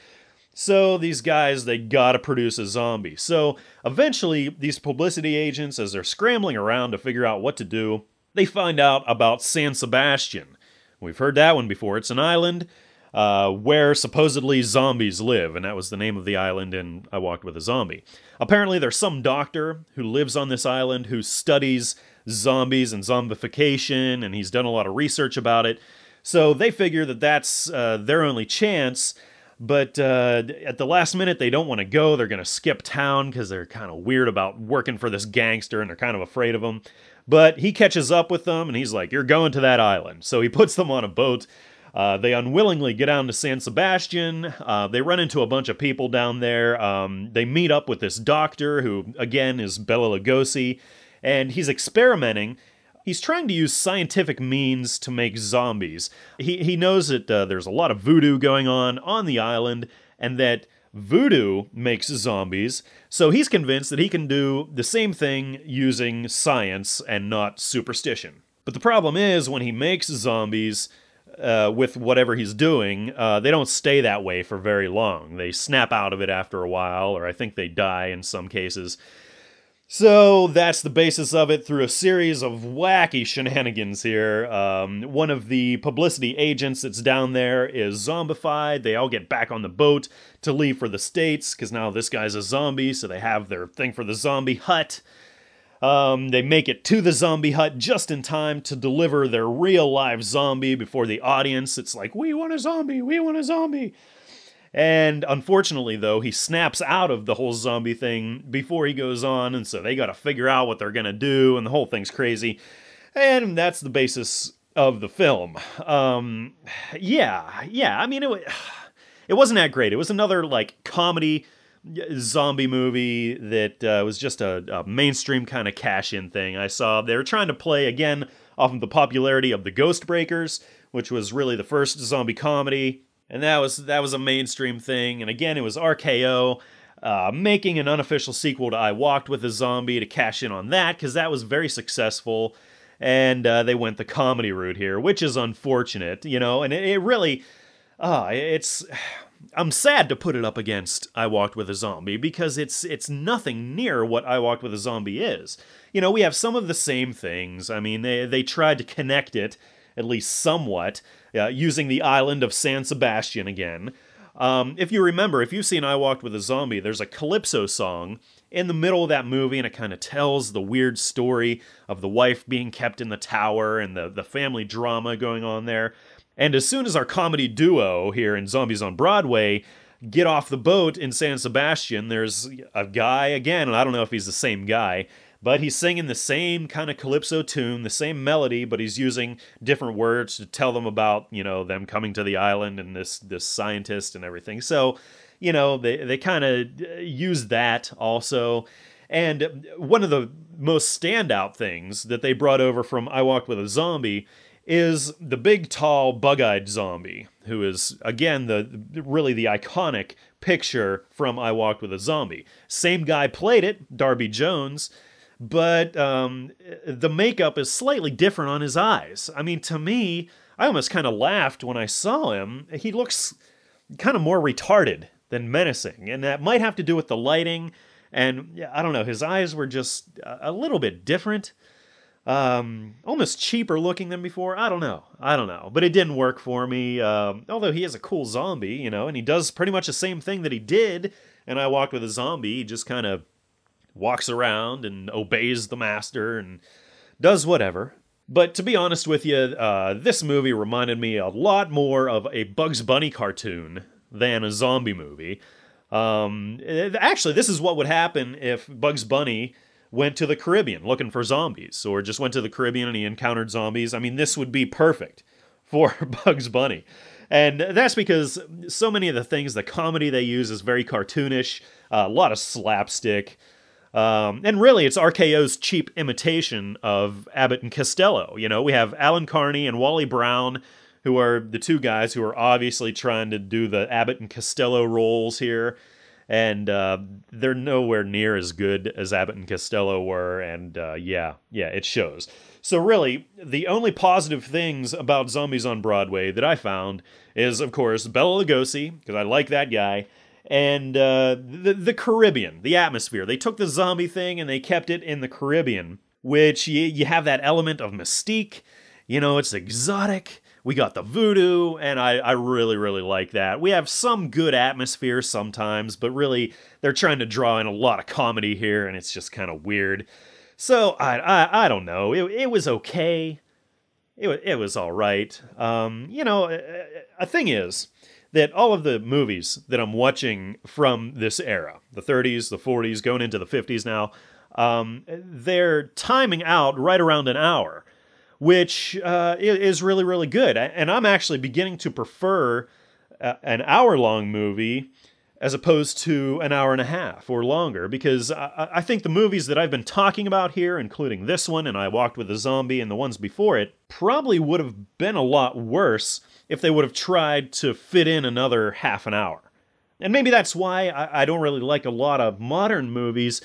So these guys, they gotta produce a zombie. So eventually, these publicity agents, as they're scrambling around to figure out what to do, they find out about San Sebastian. We've heard that one before. It's an island uh, where supposedly zombies live, and that was the name of the island in I Walked with a Zombie. Apparently, there's some doctor who lives on this island who studies zombies and zombification, and he's done a lot of research about it. So they figure that that's uh, their only chance. But uh, at the last minute, they don't want to go. They're going to skip town because they're kind of weird about working for this gangster and they're kind of afraid of him. But he catches up with them and he's like, You're going to that island. So he puts them on a boat. Uh, they unwillingly get down to San Sebastian. Uh, they run into a bunch of people down there. Um, they meet up with this doctor who, again, is Bela Lugosi, and he's experimenting he's trying to use scientific means to make zombies. He, he knows that uh, there's a lot of voodoo going on on the island and that voodoo makes zombies, so he's convinced that he can do the same thing using science and not superstition. But the problem is, when he makes zombies, uh, with whatever he's doing, uh, they don't stay that way for very long. They snap out of it after a while, or I think they die in some cases. So that's the basis of it through a series of wacky shenanigans here. Um, one of the publicity agents that's down there is zombified. They all get back on the boat to leave for the States because now this guy's a zombie, so they have their thing for the zombie hut. Um, they make it to the zombie hut just in time to deliver their real live zombie before the audience. It's like, we want a zombie, we want a zombie. And unfortunately, though, he snaps out of the whole zombie thing before he goes on, and so they got to figure out what they're going to do, and the whole thing's crazy. And that's the basis of the film. Um, yeah, yeah. I mean, it, it wasn't that great. It was another, like, comedy zombie movie that uh, was just a, a mainstream kind of cash in thing. I saw they were trying to play again off of the popularity of the Ghost Breakers, which was really the first zombie comedy and that was that was a mainstream thing. And again, it was RKO uh, making an unofficial sequel to I Walked with a Zombie to cash in on that because that was very successful. And uh, they went the comedy route here, which is unfortunate, you know. And it, it really, uh, it's. I'm sad to put it up against I Walked with a Zombie because it's it's nothing near what I Walked with a Zombie is. You know, we have some of the same things. I mean, they they tried to connect it at least somewhat, uh, using the island of San Sebastian again. Um, if you remember, if you've seen I Walked with a Zombie, there's a Calypso song in the middle of that movie, and it kind of tells the weird story of the wife being kept in the tower and the, the family drama going on there. And as soon as our comedy duo here in Zombies on Broadway get off the boat in San Sebastian, there's a guy again, and I don't know if he's the same guy, but he's singing the same kind of calypso tune, the same melody, but he's using different words to tell them about, you know, them coming to the island and this this scientist and everything. So, you know, they they kind of uh, use that also. And one of the most standout things that they brought over from I Walked with a Zombie is the big, tall, bug-eyed zombie, who is again the really the iconic picture from I Walked with a Zombie. Same guy played it, Darby Jones, but um, the makeup is slightly different on his eyes. I mean, to me, I almost kind of laughed when I saw him. He looks kind of more retarded than menacing, and that might have to do with the lighting. And I don't know, his eyes were just a little bit different, um, almost cheaper looking than before. I don't know, I don't know, but it didn't work for me. Um, although he is a cool zombie, you know, and he does pretty much the same thing that he did. And I walked with a zombie. He just kind of walks around and obeys the master and does whatever. But to be honest with you, uh, this movie reminded me a lot more of a Bugs Bunny cartoon than a zombie movie. Um, actually, this is what would happen if Bugs Bunny went to the Caribbean looking for zombies, or just went to the Caribbean and he encountered zombies. I mean, this would be perfect for Bugs Bunny. And that's because so many of the things, the comedy they use is very cartoonish, uh, a lot of slapstick. Um, and really, it's RKO's cheap imitation of Abbott and Costello. You know, we have Alan Carney and Wally Brown, who are the two guys who are obviously trying to do the Abbott and Costello roles here. And uh, they're nowhere near as good as Abbott and Costello were. And uh, yeah, yeah, it shows. So, really, the only positive things about Zombies on Broadway that I found is, of course, Bela Lugosi, because I like that guy and uh, the, the Caribbean, the atmosphere. They took the zombie thing and they kept it in the Caribbean, which you, you have that element of mystique. You know, it's exotic, We got the voodoo, and I, I really, really like that. We have some good atmosphere sometimes, but really, they're trying to draw in a lot of comedy here, and it's just kind of weird. So, I, I, I don't know. It, it was okay. It, it was all right. Um, you know, a, thing is that all of the movies that I'm watching from this era, the 30s, the 40s, going into the 50s now, um, they're timing out right around an hour which uh, is really, really good. And I'm actually beginning to prefer an hour long movie as opposed to an hour and a half or longer because I, think the movies that I've been talking about here, including this one and I Walked with a Zombie and the ones before it, probably would have been a lot worse if they would have tried to fit in another half an hour. And maybe that's why I don't really like a lot of modern movies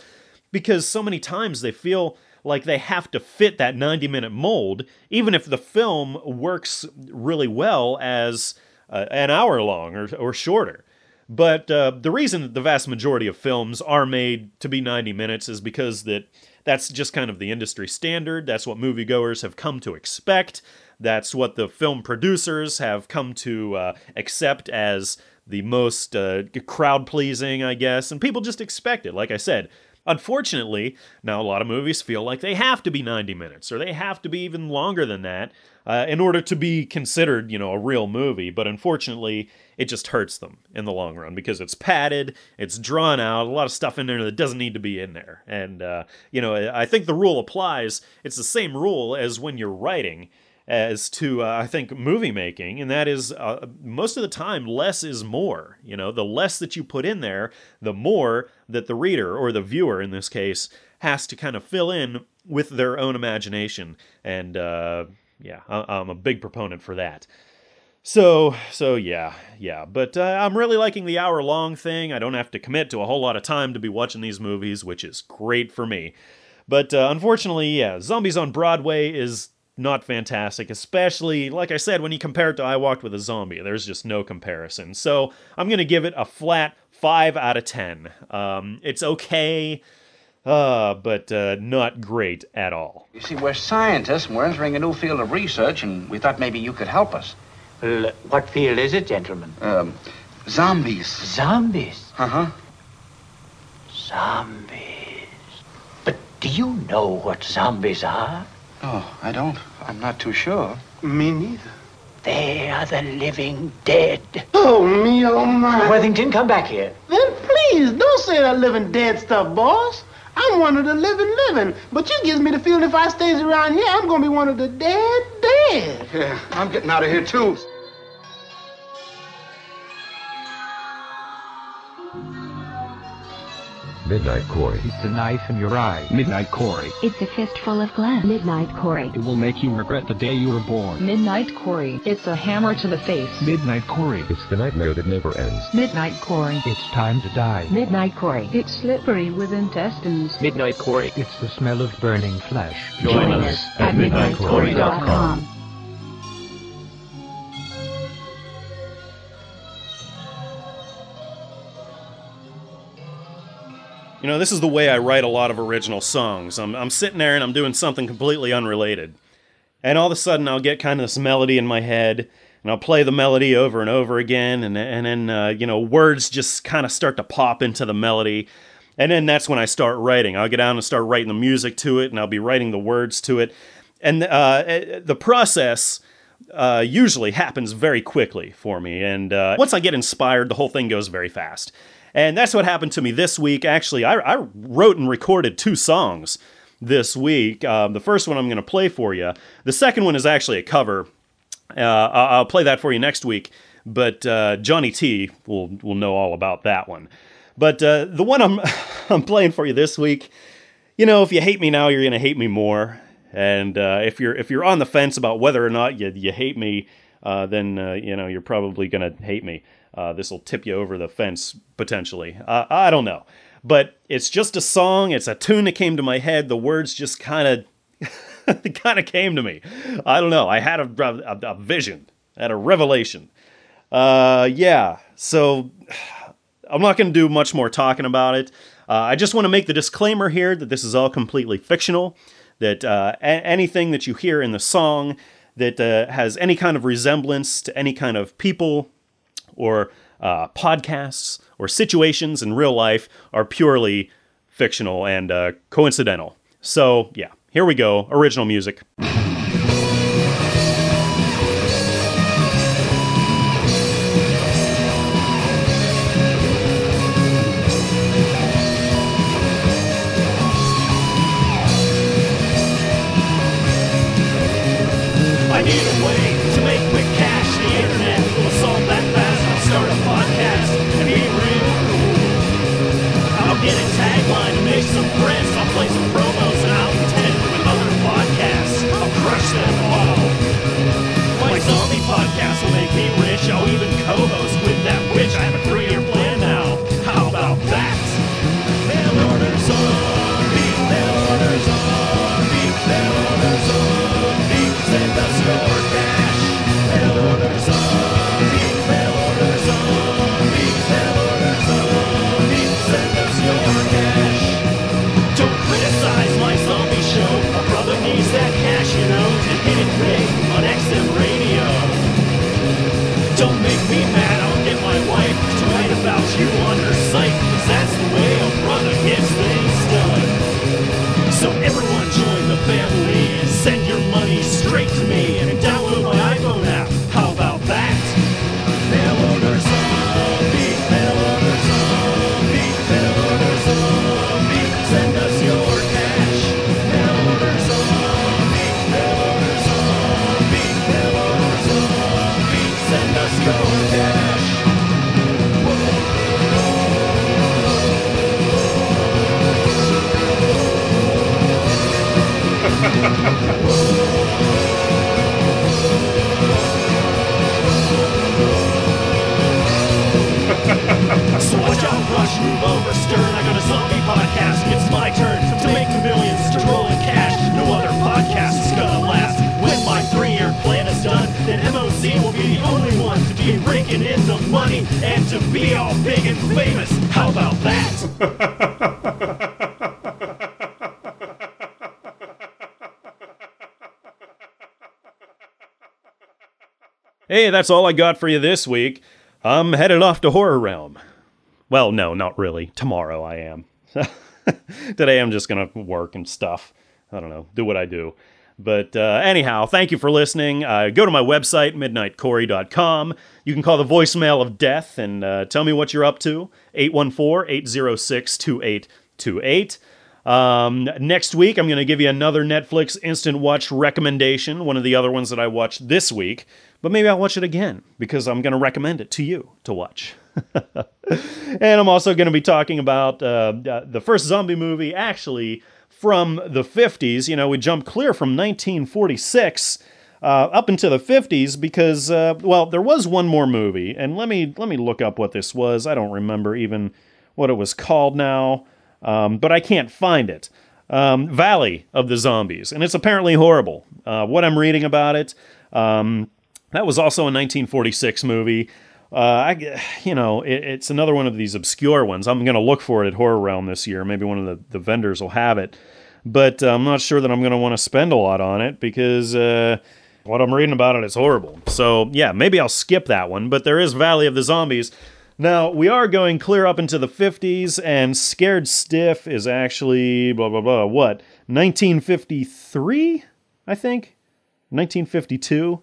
because so many times they feel like they have to fit that 90 minute mold, even if the film works really well as uh, an hour long or, or shorter. But uh, the reason that the vast majority of films are made to be 90 minutes is because that that's just kind of the industry standard. That's what moviegoers have come to expect. That's what the film producers have come to uh, accept as the most uh, crowd pleasing, I guess. And people just expect it. Like I said, Unfortunately, now a lot of movies feel like they have to be 90 minutes or they have to be even longer than that uh, in order to be considered, you know, a real movie. But unfortunately, it just hurts them in the long run because it's padded, it's drawn out, a lot of stuff in there that doesn't need to be in there. And, uh, you know, I think the rule applies. It's the same rule as when you're writing as to uh, I think movie making, and that is uh, most of the time less is more. You know, the less that you put in there, the more that the reader or the viewer in this case has to kind of fill in with their own imagination. And uh, yeah, I- I'm a big proponent for that. So, so yeah, yeah. But uh, I'm really liking the hour long thing. I don't have to commit to a whole lot of time to be watching these movies, which is great for me. But uh, unfortunately, yeah, Zombies on Broadway is not fantastic, especially, like I said, when you compare it to I Walked with a Zombie. There's just no comparison. So I'm going to give it a flat 5 out of 10. Um, it's okay, uh, but uh, not great at all. You see, we're scientists and we're entering a new field of research, and we thought maybe you could help us. Well, what field is it, gentlemen? Um, zombies. Zombies? Uh huh. Zombies. But do you know what zombies are? Oh, I don't. I'm not too sure. Me neither. They are the living dead. Oh, me, oh, my. Worthington, come back here. Then please, don't say that living dead stuff, boss. I'm one of the living living. But you gives me the feeling if I stays around here, I'm gonna be one of the dead dead. Yeah, I'm getting out of here, too. Midnight Corey. It's a knife in your eye. Midnight Corey. It's a fistful of glam. Midnight Corey. It will make you regret the day you were born. Midnight Corey. It's a hammer to the face. Midnight Corey. It's the nightmare that never ends. Midnight Corey. It's time to die. Midnight Corey. It's slippery with intestines. Midnight Corey. It's the smell of burning flesh. Join us at midnightcorey.com. You know, this is the way I write a lot of original songs. I'm, I'm sitting there and I'm doing something completely unrelated. And all of a sudden, I'll get kind of this melody in my head, and I'll play the melody over and over again, and, and then, uh, you know, words just kind of start to pop into the melody. And then that's when I start writing. I'll get down and start writing the music to it, and I'll be writing the words to it. And uh, eh, the process uh, usually happens very quickly for me. And uh, once I get inspired, the whole thing goes very fast. And that's what happened to me this week. Actually, I, I wrote and recorded two songs this week. Um, the first one I'm going to play for you. The second one is actually a cover. Uh, I'll play that for you next week. But uh, Johnny T will will know all about that one. But uh, the one I'm I'm playing for you this week, you know, if you hate me now, you're going to hate me more. And uh, if you're if you're on the fence about whether or not you you hate me, uh, then uh, you know you're probably going to hate me. Uh, this will tip you over the fence potentially. Uh, I don't know, but it's just a song. It's a tune that came to my head. The words just kind of kind of came to me. I don't know. I had a, a, a vision, I had a revelation. Uh, yeah. So I'm not going to do much more talking about it. Uh, I just want to make the disclaimer here that this is all completely fictional. That uh, a- anything that you hear in the song that uh, has any kind of resemblance to any kind of people or uh, podcasts or situations in real life are purely fictional and uh, coincidental. So, yeah, here we go. Original music. And to be all big and famous. How about that? Hey, that's all I got for you this week. I'm headed off to Horror Realm. Well, no, not really. Tomorrow I am. Today I'm just going to work and stuff. I don't know, do what I do. But uh, anyhow, thank you for listening. Uh, go to my website, midnightcorey.com. You can call the voicemail of death and uh, tell me what you're up to. 814 806 2828. Um, next week, I'm going to give you another Netflix instant watch recommendation, one of the other ones that I watched this week. But maybe I'll watch it again because I'm going to recommend it to you to watch. and I'm also going to be talking about uh, the first zombie movie, actually from the 50s. You know, we jump clear from 1946 uh, up into the 50s because, uh, well, there was one more movie, and let me let me look up what this was. I don't remember even what it was called now, um, but I can't find it. Um, Valley of the Zombies, and it's apparently horrible. Uh, what I'm reading about it. Um, that was also a 1946 movie. Uh, I, you know, it, it's another one of these obscure ones. I'm going to look for it at Horror Realm this year. Maybe one of the, the vendors will have it. But uh, I'm not sure that I'm going to want to spend a lot on it because uh, what I'm reading about it is horrible. So, yeah, maybe I'll skip that one. But there is Valley of the Zombies. Now, we are going clear up into the 50s, and Scared Stiff is actually, blah, blah, blah, what? 1953, I think? 1952?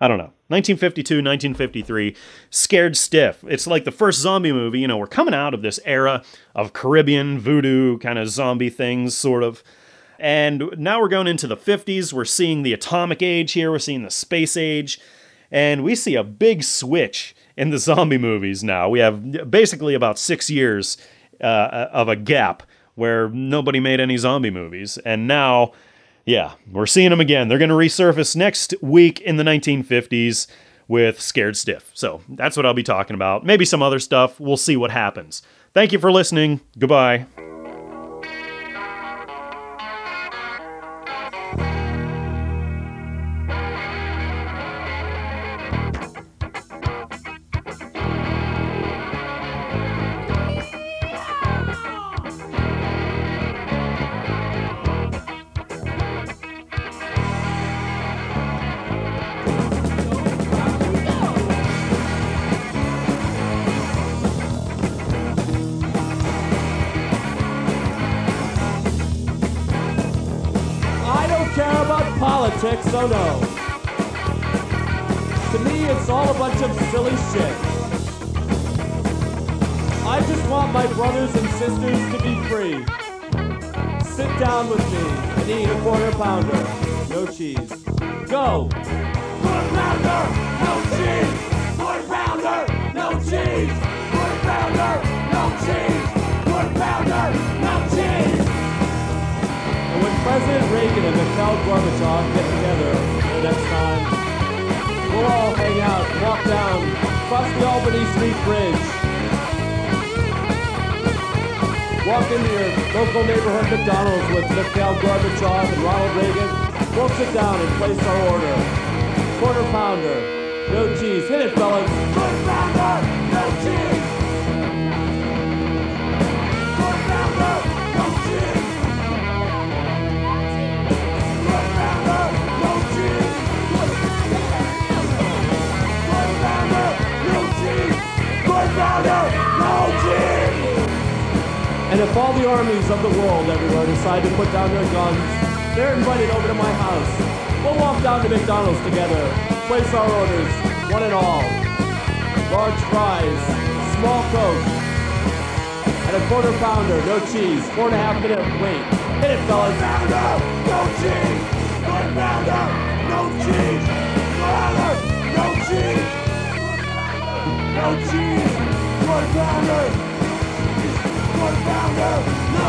I don't know. 1952, 1953, Scared Stiff. It's like the first zombie movie. You know, we're coming out of this era of Caribbean voodoo kind of zombie things, sort of. And now we're going into the 50s. We're seeing the atomic age here, we're seeing the space age. And we see a big switch in the zombie movies now. We have basically about six years uh, of a gap where nobody made any zombie movies. And now yeah, we're seeing them again. They're going to resurface next week in the 1950s with Scared Stiff. So that's what I'll be talking about. Maybe some other stuff. We'll see what happens. Thank you for listening. Goodbye. President Reagan and Mikhail Gorbachev get together the next time, we'll all hang out, walk down, cross the Albany Street Bridge, walk into your local neighborhood McDonald's with Mikhail Gorbachev and Ronald Reagan. We'll sit down and place our order. Quarter pounder, no cheese. Hit it, fellas. Quarter pounder, no cheese. Quarter pounder. And if all the armies of the world everywhere decide to put down their guns, they're invited over to my house. We'll walk down to McDonald's together, place our orders, one and all. Large fries, small Coke, and a quarter pounder, no cheese, four and a half minute wait. Hit it, fellas. Pounder, no cheese. Quarter pounder, no cheese. Pounder, no cheese. No cheese. Pounder. Pounder, no.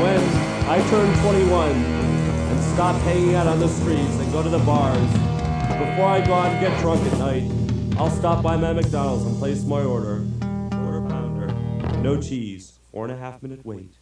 When I turn 21 and stop hanging out on the streets and go to the bars, before I go out and get drunk at night, I'll stop by my McDonald's and place my order. Quarter pounder, no cheese, four and a half minute wait.